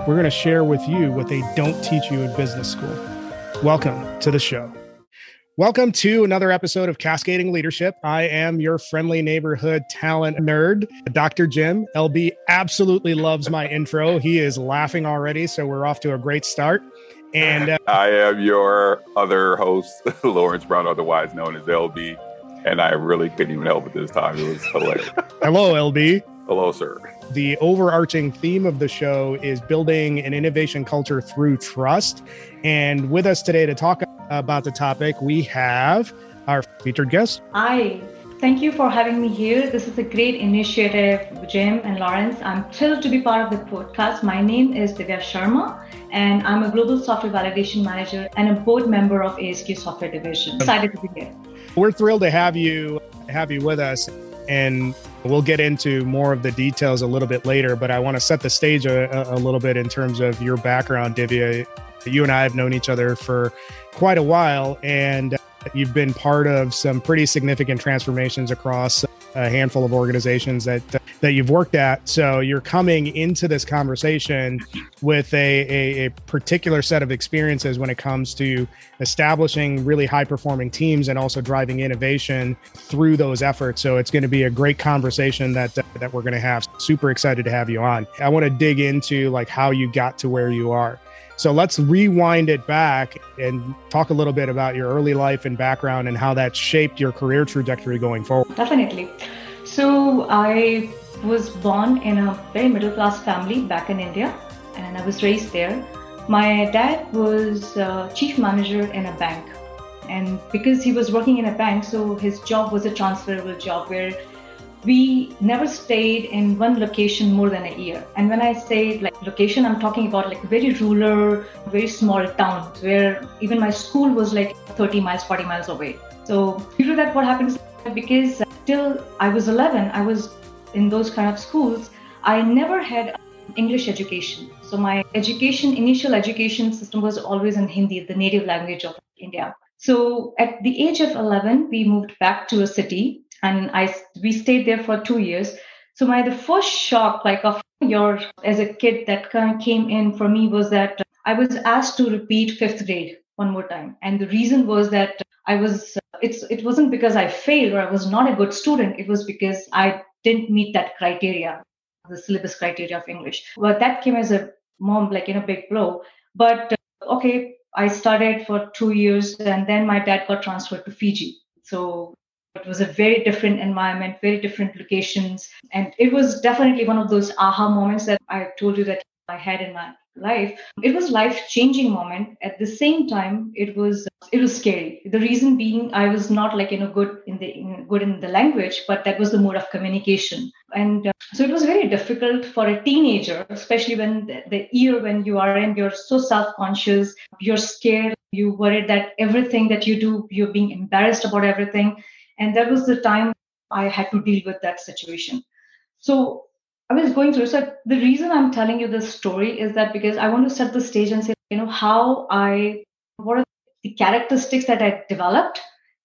We're going to share with you what they don't teach you in business school. Welcome to the show. Welcome to another episode of Cascading Leadership. I am your friendly neighborhood talent nerd, Dr. Jim. LB absolutely loves my intro. He is laughing already, so we're off to a great start. And uh, I am your other host, Lawrence Brown, otherwise known as LB. And I really couldn't even help it this time. It was hilarious. Hello, LB. Hello, sir. The overarching theme of the show is building an innovation culture through trust. And with us today to talk about the topic, we have our featured guest. Hi, thank you for having me here. This is a great initiative, Jim and Lawrence. I'm thrilled to be part of the podcast. My name is Divya Sharma, and I'm a global software validation manager and a board member of ASQ Software Division. Excited to be here. We're thrilled to have you have you with us, and We'll get into more of the details a little bit later, but I want to set the stage a, a little bit in terms of your background, Divya. You and I have known each other for quite a while, and you've been part of some pretty significant transformations across a handful of organizations that that you've worked at. So you're coming into this conversation with a, a, a, particular set of experiences when it comes to establishing really high performing teams and also driving innovation through those efforts. So it's going to be a great conversation that that we're going to have. Super excited to have you on. I want to dig into like how you got to where you are. So let's rewind it back and talk a little bit about your early life and background and how that shaped your career trajectory going forward. Definitely. So I was born in a very middle class family back in India and I was raised there. My dad was chief manager in a bank. And because he was working in a bank, so his job was a transferable job where we never stayed in one location more than a year. And when I say like location, I'm talking about like very rural, very small towns where even my school was like 30 miles, 40 miles away. So due to that, what happens because till I was 11, I was in those kind of schools. I never had English education. So my education, initial education system was always in Hindi, the native language of India. So at the age of 11, we moved back to a city and I we stayed there for two years. So my the first shock, like of your as a kid, that came in for me was that I was asked to repeat fifth grade one more time, and the reason was that I was it's it wasn't because I failed or I was not a good student. It was because I didn't meet that criteria, the syllabus criteria of English. But that came as a mom like in a big blow. But uh, okay, I studied for two years, and then my dad got transferred to Fiji. So it was a very different environment, very different locations. And it was definitely one of those aha moments that I told you that I had in my life. It was life changing moment. At the same time, it was it was scary. The reason being I was not like you know good in the in, good in the language, but that was the mode of communication. And uh, so it was very difficult for a teenager, especially when the, the year when you are in, you're so self conscious, you're scared, you worried that everything that you do, you're being embarrassed about everything and that was the time I had to deal with that situation. So I was going through. So the reason I'm telling you this story is that because I want to set the stage and say, you know, how I, what are the characteristics that I developed,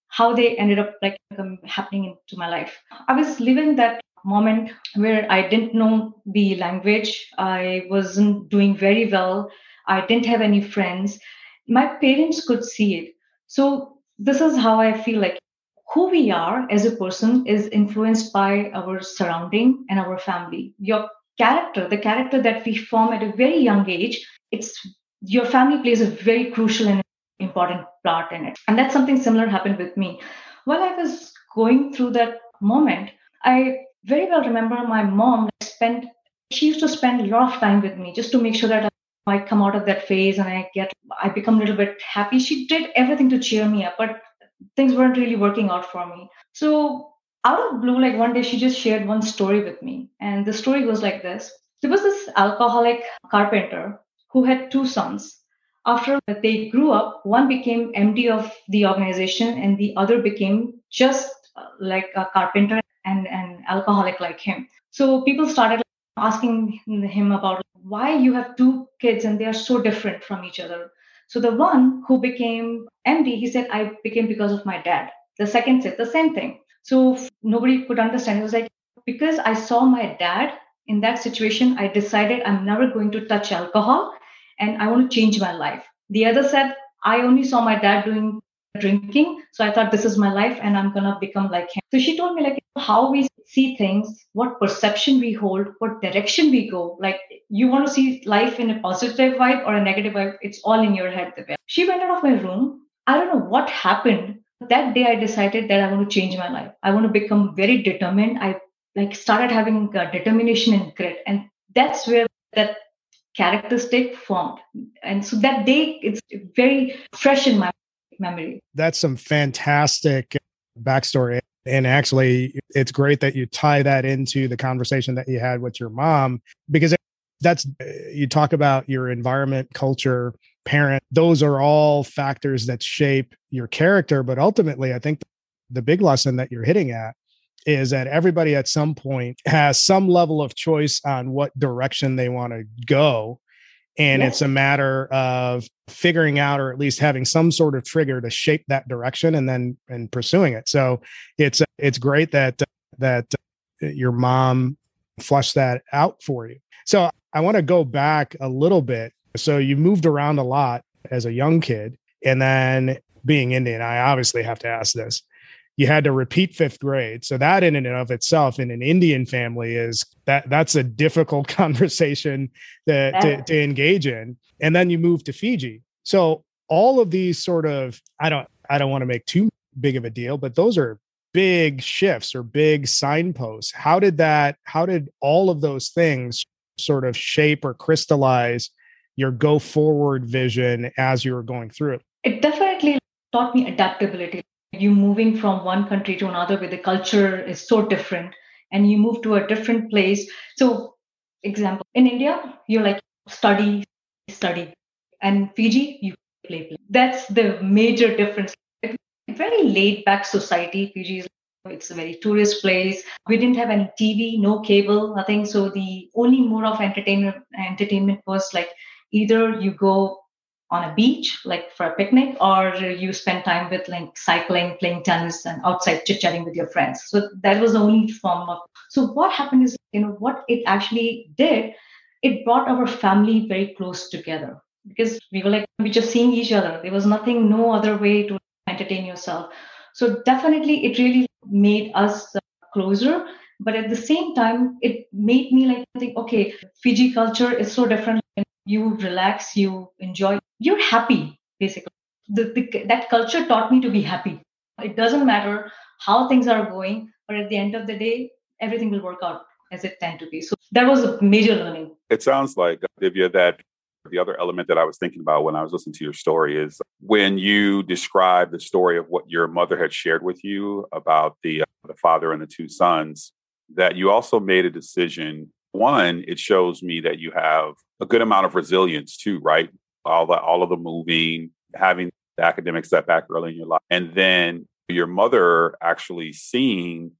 how they ended up like um, happening into my life. I was living that moment where I didn't know the language. I wasn't doing very well. I didn't have any friends. My parents could see it. So this is how I feel like who we are as a person is influenced by our surrounding and our family. Your character the character that we form at a very young age it's your family plays a very crucial and important part in it. And that's something similar happened with me. While i was going through that moment i very well remember my mom spent she used to spend a lot of time with me just to make sure that I come out of that phase and I get I become a little bit happy. She did everything to cheer me up, but things weren't really working out for me. So out of blue, like one day she just shared one story with me. And the story goes like this. There was this alcoholic carpenter who had two sons. After they grew up, one became MD of the organization and the other became just like a carpenter and an alcoholic like him. So people started asking him about why you have two kids and they are so different from each other. So the one who became MD, he said, I became because of my dad. The second said the same thing. So nobody could understand. It was like, because I saw my dad in that situation, I decided I'm never going to touch alcohol and I want to change my life. The other said, I only saw my dad doing drinking. So I thought this is my life and I'm to become like him. So she told me like how we see things, what perception we hold, what direction we go. Like you want to see life in a positive vibe or a negative vibe. It's all in your head. She went out of my room. I don't know what happened. That day I decided that I want to change my life. I want to become very determined. I like started having uh, determination and grit. And that's where that characteristic formed. And so that day it's very fresh in my memory. That's some fantastic backstory. And actually, it's great that you tie that into the conversation that you had with your mom because that's you talk about your environment, culture, parent. Those are all factors that shape your character. But ultimately, I think the big lesson that you're hitting at is that everybody at some point has some level of choice on what direction they want to go and yes. it's a matter of figuring out or at least having some sort of trigger to shape that direction and then and pursuing it. So it's it's great that that your mom flushed that out for you. So i want to go back a little bit. So you moved around a lot as a young kid and then being indian i obviously have to ask this you had to repeat fifth grade. So that in and of itself in an Indian family is that that's a difficult conversation to, to, to engage in. And then you move to Fiji. So all of these sort of, I don't, I don't want to make too big of a deal, but those are big shifts or big signposts. How did that, how did all of those things sort of shape or crystallize your go forward vision as you were going through it? It definitely taught me adaptability you moving from one country to another where the culture is so different and you move to a different place. So example in india you're like study study. And fiji you play play. That's the major difference. Very laid back society. Fiji is it's a very tourist place. We didn't have any tv no cable nothing. So the only mode of entertainment entertainment was like either you go on a beach, like for a picnic, or you spend time with like cycling, playing tennis, and outside chit chatting with your friends. So that was the only form of. So what happened is, you know, what it actually did, it brought our family very close together because we were like we just seeing each other. There was nothing, no other way to entertain yourself. So definitely, it really made us uh, closer. But at the same time, it made me like think, okay, Fiji culture is so different you relax, you enjoy, you're happy, basically. The, the, that culture taught me to be happy. It doesn't matter how things are going, but at the end of the day, everything will work out as it tend to be. So that was a major learning. It sounds like, Divya, that the other element that I was thinking about when I was listening to your story is when you describe the story of what your mother had shared with you about the uh, the father and the two sons, that you also made a decision one, it shows me that you have a good amount of resilience too, right? All the all of the moving, having the academic setback early in your life, and then your mother actually seeing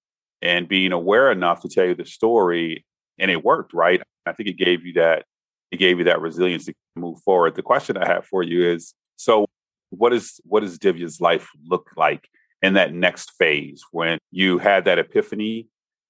and being aware enough to tell you the story, and it worked, right? I think it gave you that it gave you that resilience to move forward. The question I have for you is: so, what is what does Divya's life look like in that next phase when you had that epiphany,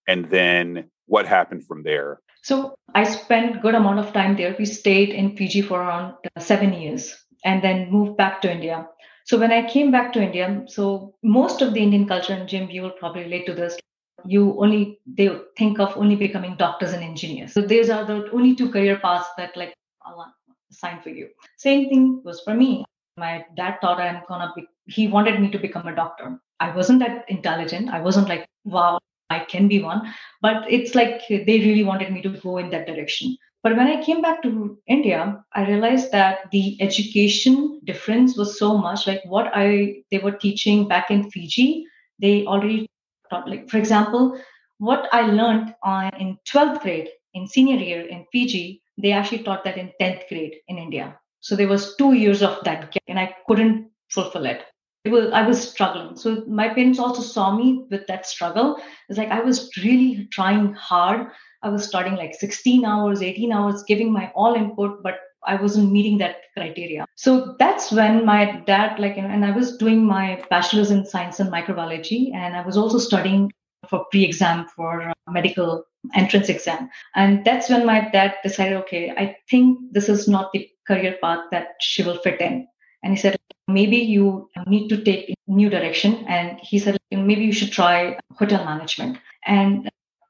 and then what happened from there? So I spent good amount of time there. We stayed in Fiji for around uh, seven years and then moved back to India. So when I came back to India, so most of the Indian culture, and Jim, you will probably relate to this. You only they think of only becoming doctors and engineers. So these are the only two career paths that like Allah assigned for you. Same thing was for me. My dad thought I'm gonna be. He wanted me to become a doctor. I wasn't that intelligent. I wasn't like wow I can be one. But it's like they really wanted me to go in that direction. But when I came back to India, I realized that the education difference was so much like what I they were teaching back in Fiji, they already taught. Like, for example, what I learned on in 12th grade in senior year in Fiji, they actually taught that in 10th grade in India. So there was two years of that gap, and I couldn't fulfill it. It was, I was struggling. So my parents also saw me with that struggle. It's like I was really trying hard. I was starting like 16 hours, 18 hours, giving my all input, but I wasn't meeting that criteria. So that's when my dad, like, and I was doing my bachelor's in science and microbiology, and I was also studying for pre-exam for medical entrance exam. And that's when my dad decided, okay, I think this is not the career path that she will fit in. And he said, maybe you need to take a new direction. And he said, maybe you should try hotel management. And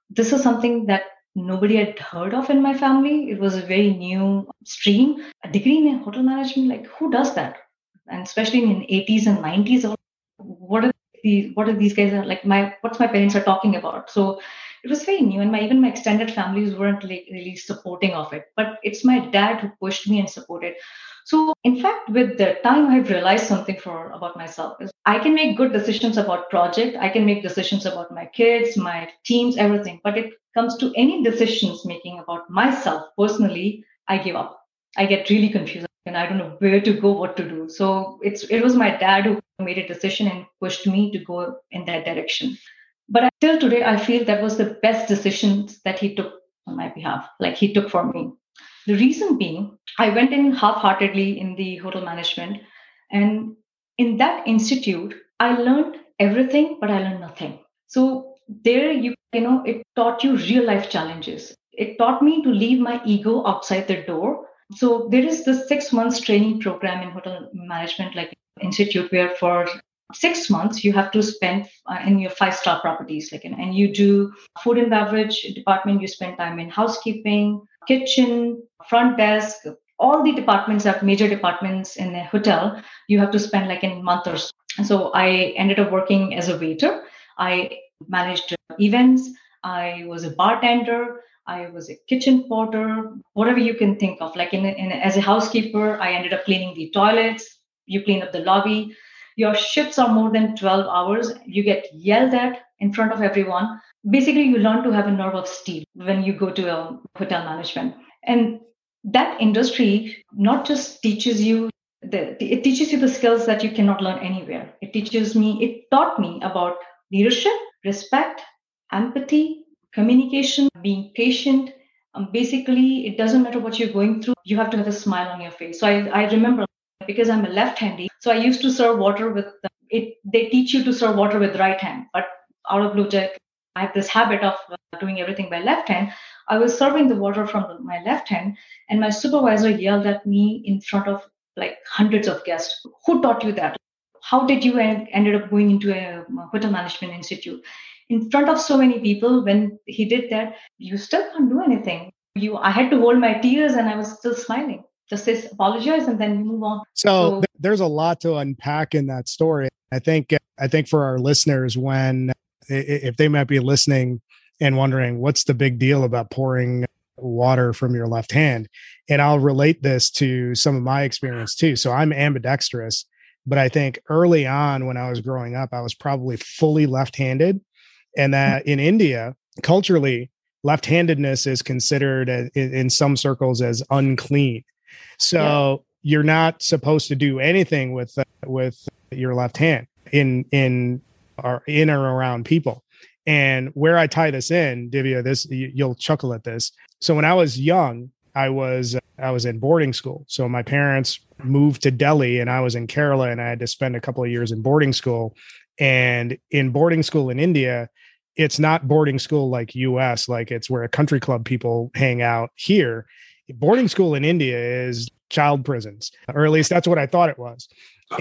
this is something that nobody had heard of in my family. It was a very new stream. A degree in hotel management, like who does that? And especially in 80s and 90s, what are these what are these guys like my what's my parents are talking about? So it was very new and my even my extended families weren't like really supporting of it. But it's my dad who pushed me and supported. So, in fact, with the time, I've realized something for about myself is I can make good decisions about project. I can make decisions about my kids, my teams, everything. But it comes to any decisions making about myself personally, I give up. I get really confused and I don't know where to go, what to do. So it's it was my dad who made a decision and pushed me to go in that direction. But until today, I feel that was the best decisions that he took on my behalf, like he took for me. The reason being, I went in half heartedly in the hotel management. And in that institute, I learned everything, but I learned nothing. So there, you, you know, it taught you real life challenges. It taught me to leave my ego outside the door. So there is this six months training program in hotel management, like institute, where for six months you have to spend uh, in your five star properties like and you do food and beverage department you spend time in housekeeping kitchen, front desk, all the departments are major departments in a hotel. You have to spend like a month or so. So I ended up working as a waiter. I managed events. I was a bartender. I was a kitchen porter, whatever you can think of. Like in, in as a housekeeper, I ended up cleaning the toilets. You clean up the lobby. Your shifts are more than 12 hours. You get yelled at in front of everyone basically you learn to have a nerve of steel when you go to a hotel management. And that industry not just teaches you the, it teaches you the skills that you cannot learn anywhere. It teaches me it taught me about leadership respect empathy communication being patient. Um, basically it doesn't matter what you're going through you have to have a smile on your face. So i, I remember because i'm a left-handy so i used to serve water with it they teach you to serve water with right hand but out of blue jack I have this habit of uh, doing everything by left hand. I was serving the water from my left hand, and my supervisor yelled at me in front of like hundreds of guests. Who taught you that? How did you end, ended up going into a hotel management institute? In front of so many people, when he did that, you still can't do anything. You, I had to hold my tears, and I was still smiling. Just say apologize and then move on. So, so there's a lot to unpack in that story. I think I think for our listeners, when if they might be listening and wondering what's the big deal about pouring water from your left hand? And i'll relate this to some of my experience too. So i'm ambidextrous but i think early on when i was growing up i was probably fully left-handed and that in india culturally left-handedness is considered in, in some circles as unclean. So yeah. you're not supposed to do anything with uh, with your left hand. In in are in or around people. And where I tie this in, Divya, this you'll chuckle at this. So when I was young, I was uh, I was in boarding school. So my parents moved to Delhi and I was in Kerala and I had to spend a couple of years in boarding school. And in boarding school in India, it's not boarding school like US, like it's where a country club people hang out here. Boarding school in India is child prisons, or at least that's what I thought it was.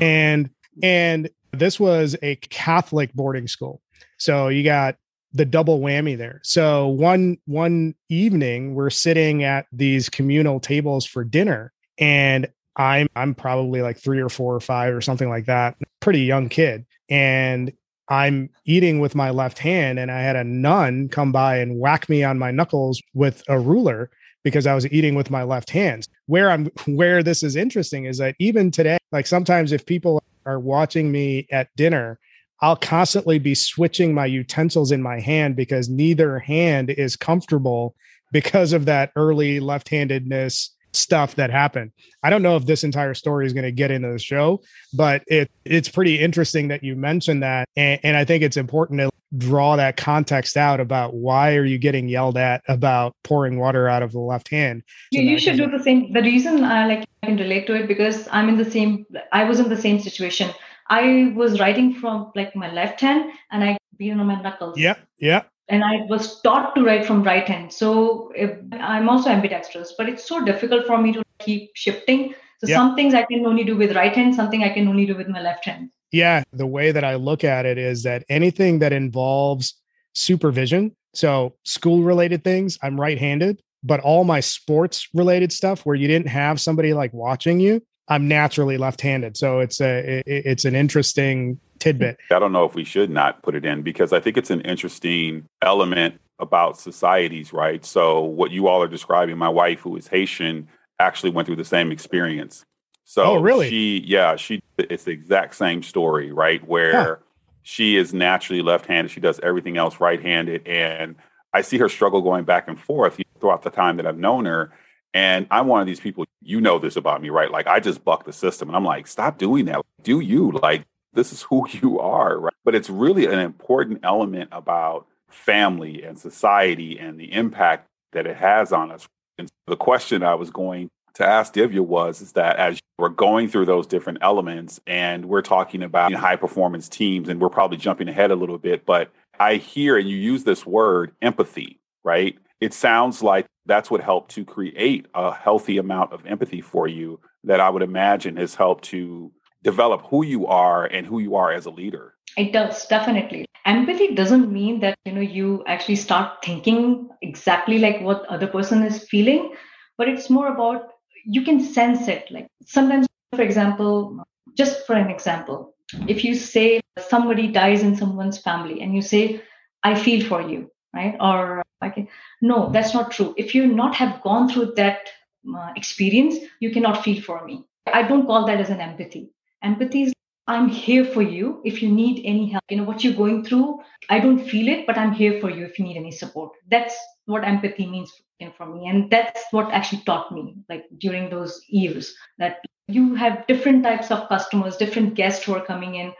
And and this was a Catholic boarding school. So you got the double whammy there. So one one evening we're sitting at these communal tables for dinner and I'm I'm probably like 3 or 4 or 5 or something like that. Pretty young kid and I'm eating with my left hand and I had a nun come by and whack me on my knuckles with a ruler because I was eating with my left hand. Where I'm where this is interesting is that even today like sometimes if people are watching me at dinner, I'll constantly be switching my utensils in my hand because neither hand is comfortable because of that early left handedness stuff that happened. I don't know if this entire story is going to get into the show, but it it's pretty interesting that you mentioned that, and, and I think it's important to draw that context out about why are you getting yelled at about pouring water out of the left hand. You, you should do the same. The reason I like I can relate to it because I'm in the same. I was in the same situation. I was writing from like my left hand, and I beat on my knuckles. Yeah, yeah and I was taught to write from right hand. So if, I'm also ambidextrous, but it's so difficult for me to keep shifting. So yeah. some things I can only do with right hand, something I can only do with my left hand. Yeah, the way that I look at it is that anything that involves supervision, so school related things, I'm right-handed, but all my sports related stuff where you didn't have somebody like watching you, I'm naturally left-handed. So it's a it's an interesting tidbit. I don't know if we should not put it in because I think it's an interesting element about societies, right? So what you all are describing, my wife who is Haitian actually went through the same experience. So oh, really? she yeah, she it's the exact same story, right? Where huh. she is naturally left-handed, she does everything else right-handed and I see her struggle going back and forth throughout the time that I've known her. And I'm one of these people, you know this about me, right? Like I just buck the system and I'm like, stop doing that. Do you like this is who you are, right? But it's really an important element about family and society and the impact that it has on us. And the question I was going to ask Divya was is that as we're going through those different elements and we're talking about high performance teams and we're probably jumping ahead a little bit, but I hear and you use this word empathy, right? It sounds like that's what helped to create a healthy amount of empathy for you that I would imagine has helped to develop who you are and who you are as a leader. It does definitely. Empathy doesn't mean that you know you actually start thinking exactly like what other person is feeling but it's more about you can sense it. Like sometimes for example just for an example if you say somebody dies in someone's family and you say i feel for you right? Or okay no that's not true. If you not have gone through that uh, experience you cannot feel for me. I don't call that as an empathy Empathy is I'm here for you if you need any help. You know what you're going through. I don't feel it, but I'm here for you if you need any support. That's what empathy means for me, and that's what actually taught me, like during those years, that you have different types of customers, different guests who are coming in.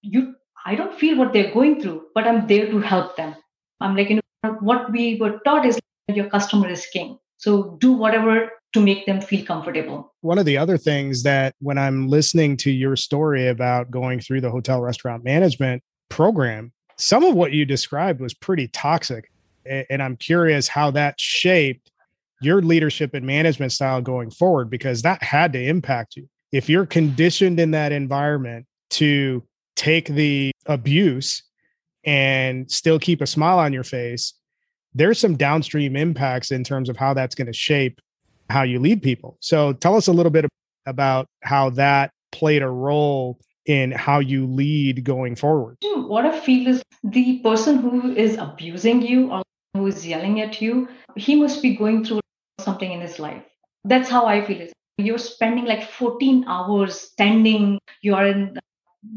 You, I don't feel what they're going through, but I'm there to help them. I'm like, you know, what we were taught is your customer is king. So do whatever to make them feel comfortable. One of the other things that when I'm listening to your story about going through the hotel restaurant management program, some of what you described was pretty toxic. And I'm curious how that shaped your leadership and management style going forward, because that had to impact you. If you're conditioned in that environment to take the abuse and still keep a smile on your face, there's some downstream impacts in terms of how that's going to shape how you lead people. So tell us a little bit about how that played a role in how you lead going forward. Hmm, what I feel is the person who is abusing you or who is yelling at you, he must be going through something in his life. That's how I feel it. You're spending like 14 hours standing, you are in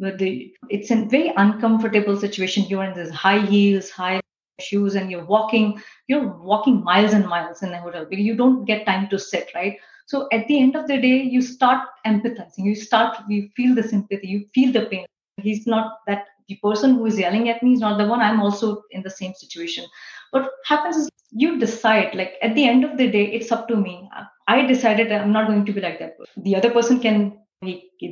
uh, the it's a very uncomfortable situation. You're in this high heels, high shoes and you're walking you're walking miles and miles in a hotel because you don't get time to sit right? So at the end of the day you start empathizing. You start you feel the sympathy you feel the pain. He's not that the person who is yelling at me is not the one. I'm also in the same situation. What happens is you decide like at the end of the day it's up to me. I decided i'm not going to be like that. The other person can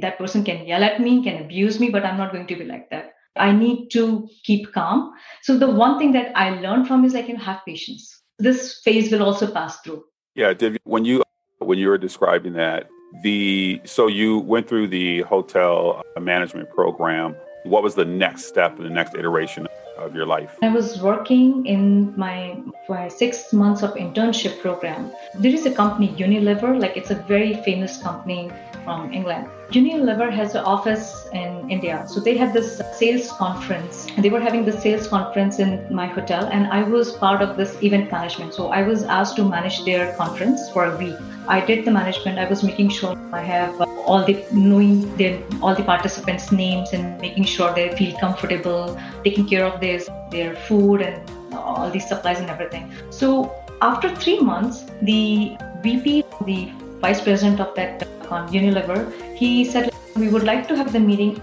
that person can yell at me can abuse me but i'm not going to be like that I need to keep calm. So the one thing that I learned from is I can have patience. This phase will also pass through. Yeah, Divya, when you when you were describing that, the so you went through the hotel uh, management program. What was the next step and the next iteration of your life? I was working in my for six months of internship program. There is a company, Unilever, like it's a very famous company from England. Unilever has an office in India. So they had this sales conference. They were having the sales conference in my hotel, and I was part of this event management. So I was asked to manage their conference for a week. I did the management. I was making sure I have all the knowing their all the participants' names and making sure they feel comfortable, taking care of their their food and all these supplies and everything. So after three months, the VP, the vice president of that uh, Unilever, he said, We would like to have the meeting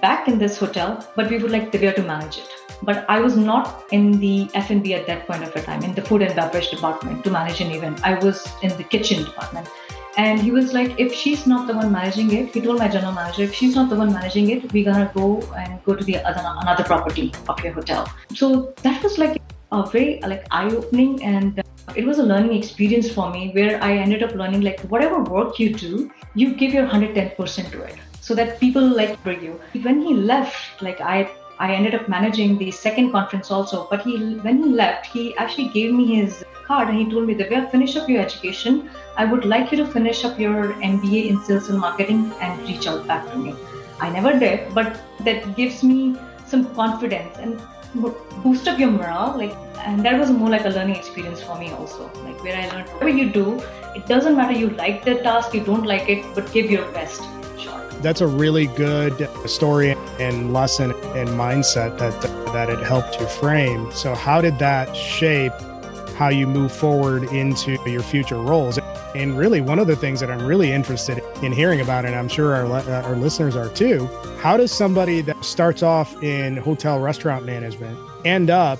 back in this hotel, but we would like Divya to manage it. But I was not in the F&B at that point of time, in the food and beverage department to manage an event. I was in the kitchen department. And he was like, if she's not the one managing it, he told my general manager, if she's not the one managing it, we're gonna go and go to the other another property of your hotel. So that was like a very like eye-opening and it was a learning experience for me where I ended up learning like whatever work you do, you give your 110% to it so that people like you. When he left, like I I ended up managing the second conference also. But he, when he left, he actually gave me his card and he told me, Divya, finish up your education. I would like you to finish up your MBA in sales and marketing and reach out back to me. I never did, but that gives me some confidence and boost up your morale. Like, and that was more like a learning experience for me also. Like where I learned whatever you do, it doesn't matter you like the task, you don't like it, but give your best that's a really good story and lesson and mindset that that it helped you frame. So how did that shape how you move forward into your future roles? And really, one of the things that I'm really interested in hearing about, and I'm sure our, uh, our listeners are too, how does somebody that starts off in hotel restaurant management end up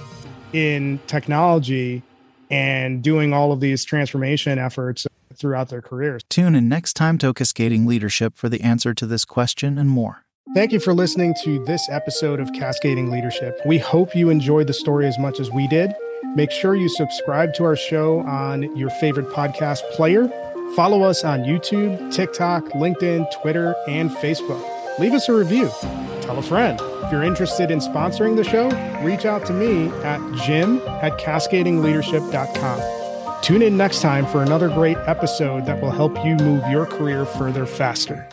in technology and doing all of these transformation efforts throughout their careers. Tune in next time to Cascading Leadership for the answer to this question and more. Thank you for listening to this episode of Cascading Leadership. We hope you enjoyed the story as much as we did. Make sure you subscribe to our show on your favorite podcast player. Follow us on YouTube, TikTok, LinkedIn, Twitter, and Facebook. Leave us a review. Tell a friend. If you're interested in sponsoring the show, reach out to me at jim at cascadingleadership.com. Tune in next time for another great episode that will help you move your career further faster.